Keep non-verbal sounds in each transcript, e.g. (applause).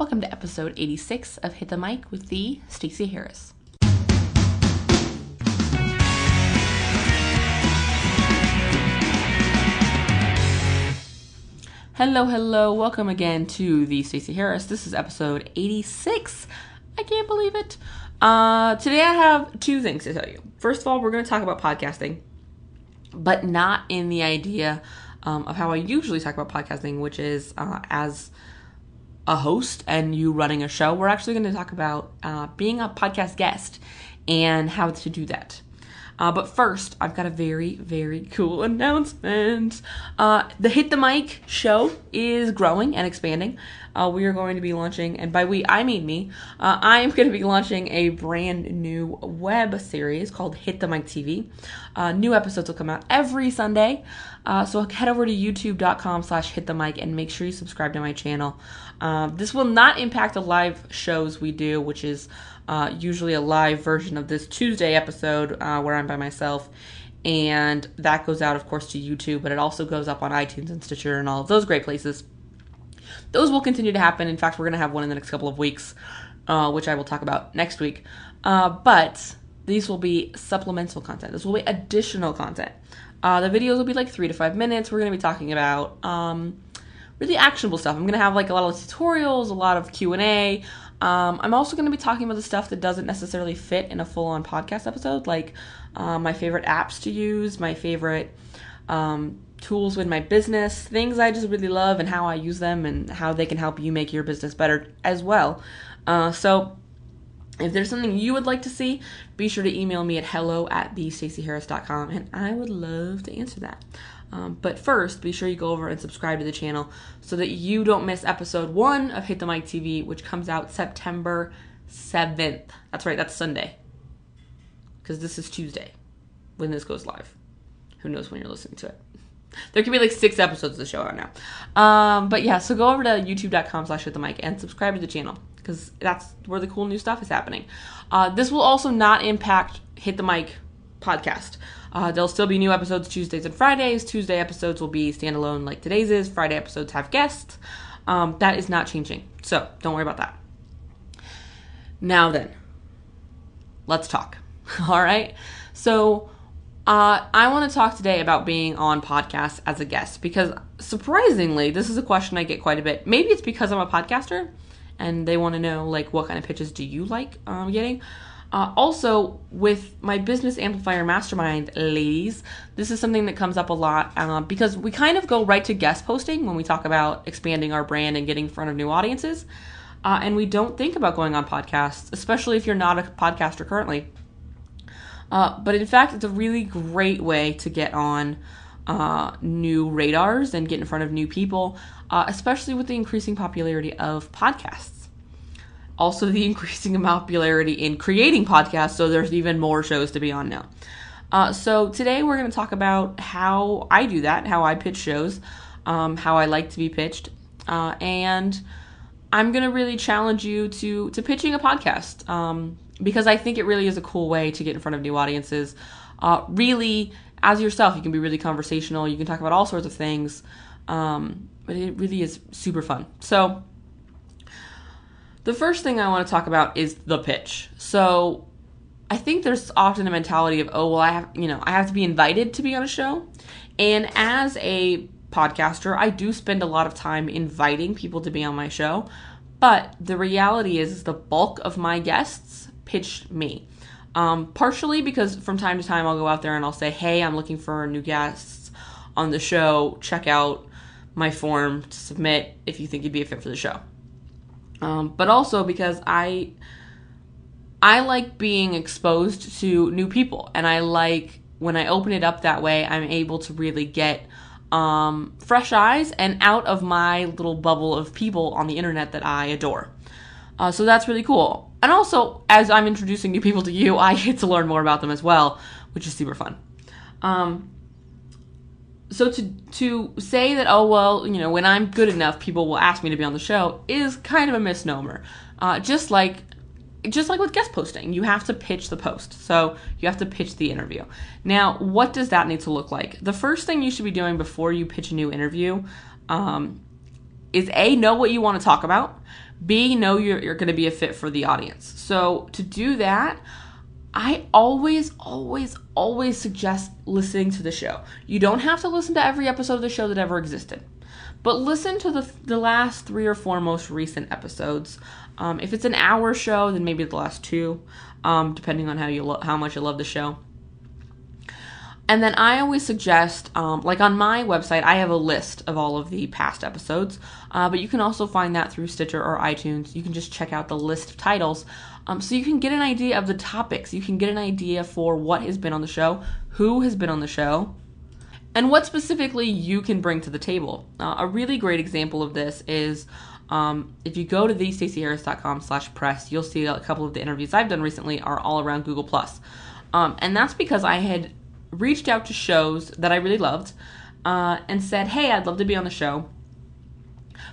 Welcome to episode 86 of Hit the Mic with the Stacey Harris. Hello, hello. Welcome again to the Stacey Harris. This is episode 86. I can't believe it. Uh, today I have two things to tell you. First of all, we're going to talk about podcasting, but not in the idea um, of how I usually talk about podcasting, which is uh, as a host and you running a show. We're actually going to talk about uh, being a podcast guest and how to do that. Uh, but first, I've got a very, very cool (laughs) announcement. Uh, the Hit the Mic show is growing and expanding. Uh, we are going to be launching, and by we, I mean me, uh, I am (laughs) going to be launching a brand new web series called Hit the Mic TV. Uh, new episodes will come out every Sunday. Uh, so head over to youtube.com slash hit the mic and make sure you subscribe to my channel. this will not impact the live shows we do, which is uh, usually a live version of this Tuesday episode uh, where I'm by myself. And that goes out, of course, to YouTube, but it also goes up on iTunes and Stitcher and all of those great places. Those will continue to happen. In fact, we're going to have one in the next couple of weeks, uh, which I will talk about next week. Uh, but these will be supplemental content. This will be additional content. Uh, the videos will be like three to five minutes. We're going to be talking about um, really actionable stuff. I'm going to have like a lot of tutorials, a lot of Q and A. Um, I'm also going to be talking about the stuff that doesn't necessarily fit in a full on podcast episode, like uh, my favorite apps to use, my favorite um, tools in my business, things I just really love and how I use them and how they can help you make your business better as well. Uh, so, if there's something you would like to see, be sure to email me at hello at thestaceyharris.com and I would love to answer that. Um, but first, be sure you go over and subscribe to the channel so that you don't miss episode one of Hit the Mic TV, which comes out September 7th. That's right, that's Sunday. Because this is Tuesday when this goes live. Who knows when you're listening to it? (laughs) There could be like six episodes of the show out now. Um, but yeah, so go over to youtube.com slash hit the mic and subscribe to the channel because that's where the cool new stuff is happening. Uh, this will also not impact Hit the Mic podcast. Uh, there'll still be new episodes Tuesdays and Fridays. Tuesday episodes will be standalone like today's is. Friday episodes have guests. Um, that is not changing. So don't worry about that. Now then, let's talk. (laughs) All right. So uh, I want to talk today about being on podcasts as a guest because surprisingly, this is a question I get quite a bit. Maybe it's because I'm a podcaster and they want to know like what kind of pitches do you like um, getting. Uh, also, with my business amplifier mastermind ladies, this is something that comes up a lot uh, because we kind of go right to guest posting when we talk about expanding our brand and getting in front of new audiences. Uh, and we don't think about going on podcasts, especially if you're not a podcaster currently. Uh, but in fact, it's a really great way to get on uh, new radars and get in front of new people, uh, especially with the increasing popularity of podcasts also the (laughs) increasing popularity in creating podcasts, so there's even more shows to be on now. Uh, so today we're going to talk about how I do that, how I pitch shows, um, how I like to be pitched, uh, and I'm going to really challenge you to to pitching a podcast um, because I think it really is a cool way to get in front of new audiences. Uh, really, as yourself, you can be really conversational. You can talk about all sorts of things, um, but it really is super fun. So the first thing I want to talk about is the pitch. So I think there's often a mentality of, oh, well, I have, you know, I have to be invited to be on a show. And as a podcaster, I do spend a lot of time inviting people to be on my show. But the reality is, is the bulk of my guests pitched me. Um, partially because from time to time I'll go out there and I'll say, hey, I'm looking for new guests on the show. Check out my form to submit if you think you'd be a fit for the show um, but also because I I like being exposed to new people, and I like when I open it up that way, I'm able to really get um, fresh eyes and out of my little bubble of people on the internet that I adore. Uh, so that's really cool. And also, as I'm introducing new people to you, I get to learn more about them as well, which is super fun. Um, so to to say that oh well you know when I'm good enough people will ask me to be on the show is kind of a misnomer. Uh, just like just like with guest posting, you have to pitch the post. So you have to pitch the interview. Now, what does that need to look like? The first thing you should be doing before you pitch a new interview um, is a know what you want to talk about. B, know you're, you're going to be a fit for the audience. So to do that, I always, always, always suggest listening to the show. You don't have to listen to every episode of the show that ever existed, but listen to the, the last three or four most recent episodes. Um, if it's an hour show, then maybe the last two, um, depending on how you lo- how much you love the show. And then I always suggest, um, like on my website, I have a list of all of the past episodes, uh, but you can also find that through Stitcher or iTunes. You can just check out the list of titles. Um, so you can get an idea of the topics. You can get an idea for what has been on the show, who has been on the show, and what specifically you can bring to the table. Uh, a really great example of this is um, if you go to thestaceyharris.com slash press, you'll see a couple of the interviews I've done recently are all around Google+. Um, and that's because I had reached out to shows that I really loved uh, and said, hey, I'd love to be on the show.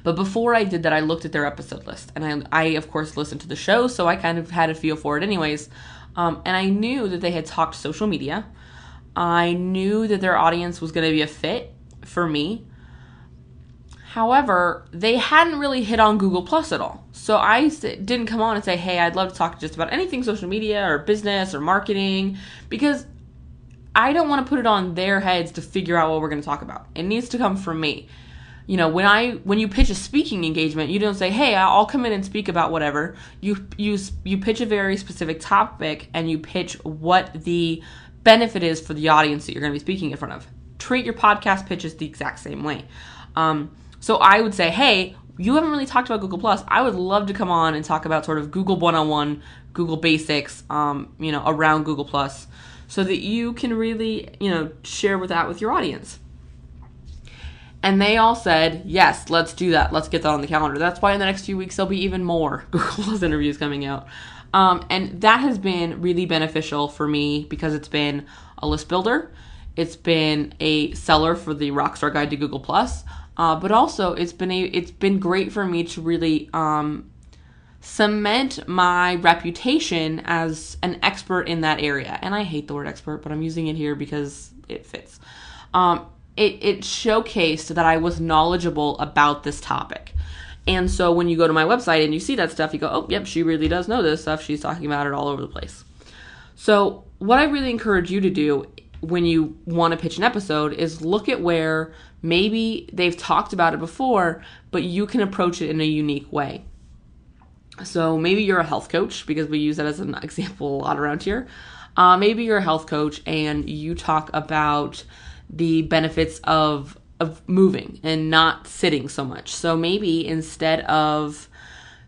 But before I did that, I looked at their episode list. And I, I of course, listened to the show, so I kind of had a feel for it anyways. Um, and I knew that they had talked social media. I knew that their audience was going to be a fit for me. However, they hadn't really hit on Google Plus at all. So I didn't come on and say, hey, I'd love to talk just about anything social media or business or marketing because I don't want to put it on their heads to figure out what we're going to talk about. It needs to come from me. You know, when I when you pitch a speaking engagement, you don't say, "Hey, I'll come in and speak about whatever." You you you pitch a very specific topic and you pitch what the benefit is for the audience that you're going to be speaking in front of. Treat your podcast pitches the exact same way. Um, so I would say, "Hey, you haven't really talked about Google Plus. I would love to come on and talk about sort of Google one-on-one, Google basics, um, you know, around Google Plus." So that you can really, you know, share with that with your audience. And they all said, yes, let's do that. Let's get that on the calendar. That's why in the next few weeks there'll be even more (laughs) Google Plus interviews coming out. Um, and that has been really beneficial for me because it's been a list builder, it's been a seller for the Rockstar Guide to Google Plus, uh, but also it's been a it's been great for me to really um, cement my reputation as an expert in that area. And I hate the word expert, but I'm using it here because it fits. Um, it, it showcased that I was knowledgeable about this topic. And so when you go to my website and you see that stuff, you go, oh, yep, she really does know this stuff. She's talking about it all over the place. So, what I really encourage you to do when you want to pitch an episode is look at where maybe they've talked about it before, but you can approach it in a unique way. So maybe you're a health coach because we use that as an (laughs) example a lot around here. Uh, maybe you're a health coach and you talk about the benefits of of moving and not sitting so much. So maybe instead of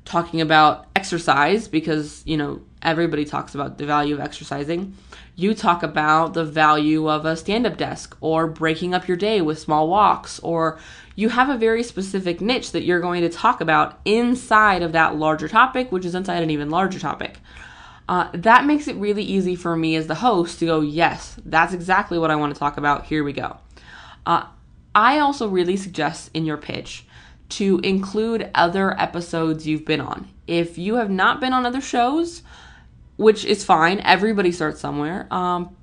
talking about exercise because you know everybody talks about the value of exercising, you talk about the value of a stand-up desk or breaking up your day with small walks or you have a very specific niche that you're going to talk about inside of that larger topic, which is inside an even larger topic. Uh, that makes it really easy for me as the host to go, yes, that's exactly what I want to talk about. Here we go. Uh, I also really suggest in your pitch to include other episodes you've been on. If you have not been on other shows, which is fine, everybody starts somewhere, um,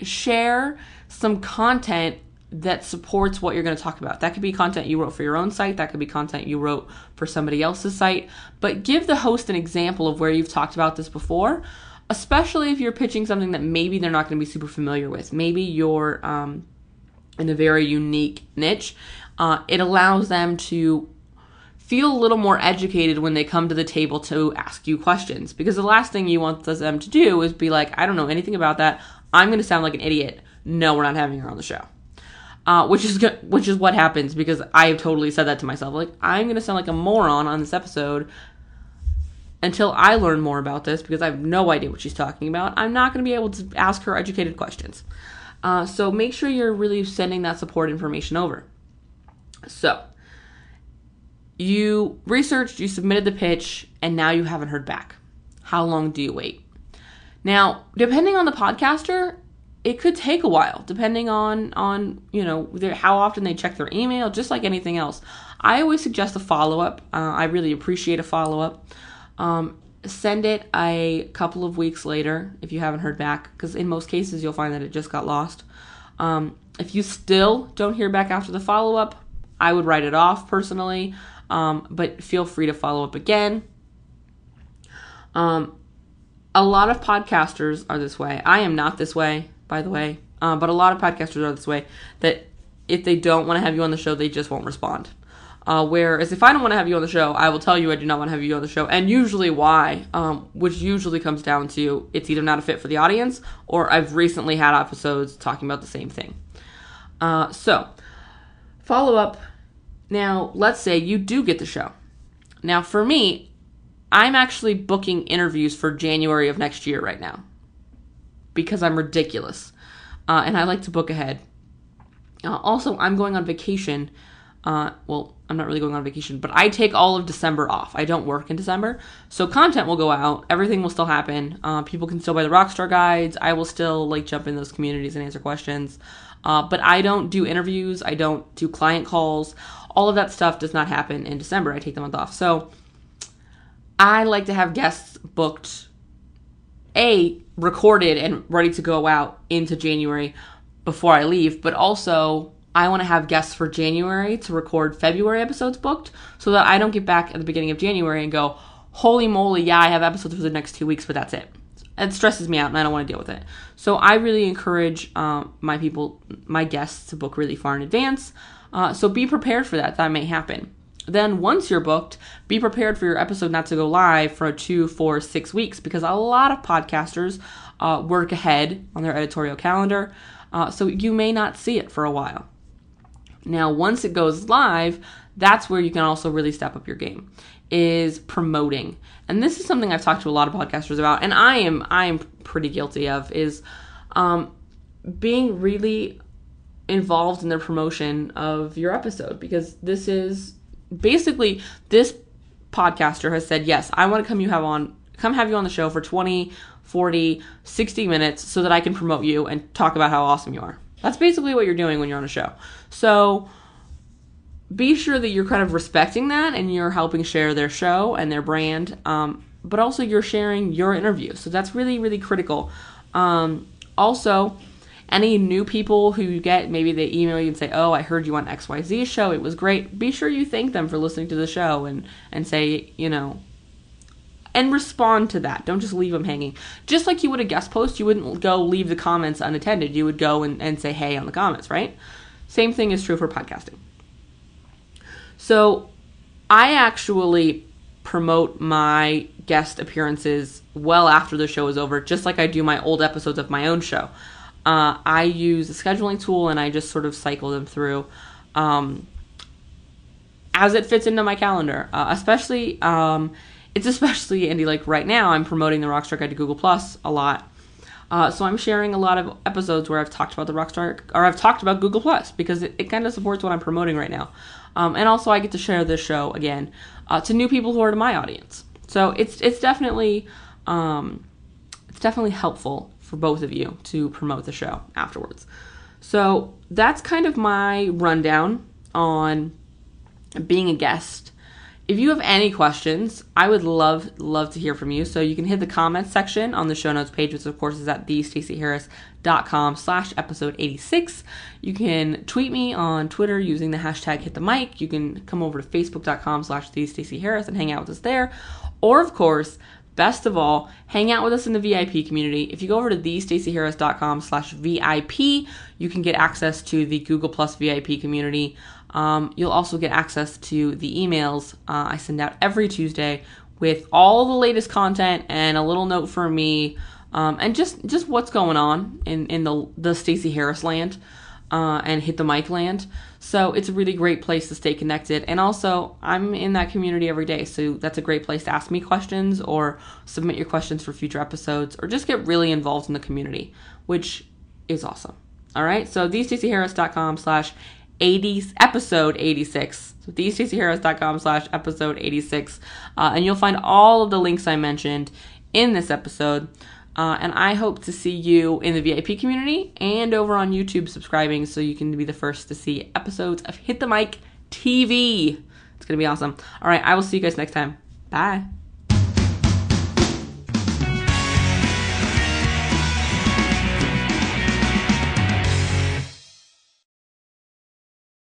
share some content that supports what you're going to talk about. That could be content you wrote for your own site, that could be content you wrote for somebody else's site, but give the host an example of where you've talked about this before, especially if you're pitching something that maybe they're not going to be super familiar with. Maybe you're um, in a very unique niche. Uh, it allows them to feel a little more educated when they come to the table to ask you questions because the last thing you want them to do is be like, I don't know anything about that. I'm going to sound like an idiot. No, we're not having her on the show uh, which is which is what happens because I have totally said that to myself. Like I'm gonna sound like a moron on this episode until I learn more about this because I have no idea what she's talking about. I'm not gonna be able to ask her educated questions. Uh, so make sure you're really sending that support information over. So you researched, you submitted the pitch, and now you haven't heard back. How long do you wait? Now, depending on the podcaster, it could take a while depending on on you know their, how often they check their email just like anything else i always suggest a follow-up uh, i really appreciate a follow-up um, send it a couple of weeks later if you haven't heard back because in most cases you'll find that it just got lost um, if you still don't hear back after the follow-up i would write it off personally Um, but feel free to follow up again. Um, a lot of podcasters are this way. I am not this way, by the way, uh, but a lot of podcasters are this way that if they don't want to have you on the show, they just won't respond. Uh, whereas if I don't want to have you on the show, I will tell you I do not want to have you on the show, and usually why, um, which usually comes down to it's either not a fit for the audience or I've recently had episodes talking about the same thing. Uh, so, follow up. Now, let's say you do get the show. Now, for me, I'm actually booking interviews for January of next year right now because I'm ridiculous. Uh, and I like to book ahead. Uh, also, I'm going on vacation. Uh, well, I'm not really going on vacation, but I take all of December off. I don't work in December. So content will go out. Everything will still happen. Uh, people can still buy the Rockstar guides. I will still like jump in those communities and answer questions. Uh, but I don't do interviews. I don't do client calls. All of that stuff does not happen in December. I take the month off. So I like to have guests booked, A, recorded and ready to go out into January before I leave, but also I want to have guests for January to record February episodes booked so that I don't get back at the beginning of January and go, holy moly, yeah, I have episodes for the next two weeks, but that's it. It stresses me out and I don't want to deal with it. So I really encourage um, my people, my guests, to book really far in advance. Uh, so be prepared for that. That may happen. Then, once you're booked, be prepared for your episode not to go live for two, four, six weeks because a lot of podcasters uh, work ahead on their editorial calendar. Uh, so you may not see it for a while. Now, once it goes live, that's where you can also really step up your game is promoting. And this is something I've talked to a lot of podcasters about and I am I am pretty guilty of is um, being really involved in the promotion of your episode because this is basically this podcaster has said, "Yes, I want to come you have on come have you on the show for 20, 40, 60 minutes so that I can promote you and talk about how awesome you are." That's basically what you're doing when you're on a show. So be sure that you're kind of respecting that and you're helping share their show and their brand, um, but also you're sharing your interview. So that's really, really critical. Um, also, any new people who you get, maybe they email you and say, "Oh, I heard you on XYZ show. It was great." Be sure you thank them for listening to the show and and say, you know, and respond to that. Don't just leave them hanging. Just like you would a guest post, you wouldn't go leave the comments unattended. You would go and, and say hey on the comments, right? Same thing is true for podcasting. So I actually promote my guest appearances well after the show is over, just like I do my old episodes of my own show. Uh, I use a scheduling tool and I just sort of cycle them through um, as it fits into my calendar, uh, especially. Um, it's especially Andy like right now I'm promoting the Rockstar Guide to Google Plus a lot. Uh, so I'm sharing a lot of episodes where I've talked about the Rockstar or I've talked about Google Plus because it, it kind of supports what I'm promoting right now. Um, and also I get to share this show again uh, to new people who are to my audience. So it's it's definitely um, it's definitely helpful for both of you to promote the show afterwards. So that's kind of my rundown on being a guest if you have any questions, I would love love to hear from you. So you can hit the comments section on the show notes page, which of course is at thestaceyharris.com slash episode 86. You can tweet me on Twitter using the hashtag hit the mic. You can come over to facebook.com slash thestaceyharris and hang out with us there. Or of course, best of all, hang out with us in the VIP community. If you go over to thestaceyharris.com slash VIP, you can get access to the Google Plus VIP community. Um, you'll also get access to the emails uh, I send out every Tuesday with all the latest content and a little note for me um, and just just what's going on in in the the Stacey Harris land uh, and hit the mic land. So it's a really great place to stay connected. And also, I'm in that community every day, so that's a great place to ask me questions or submit your questions for future episodes or just get really involved in the community, which is awesome. All right, so thestaceyharris.com slash 80 episode 86 so thestaceyharris.com slash episode 86 uh, and you'll find all of the links i mentioned in this episode. Uh, and i hope to see you in the vip community and over on youtube subscribing so you can be the first to see episodes of hit the mic tv it's gonna be awesome. All right i will see you guys next time. Bye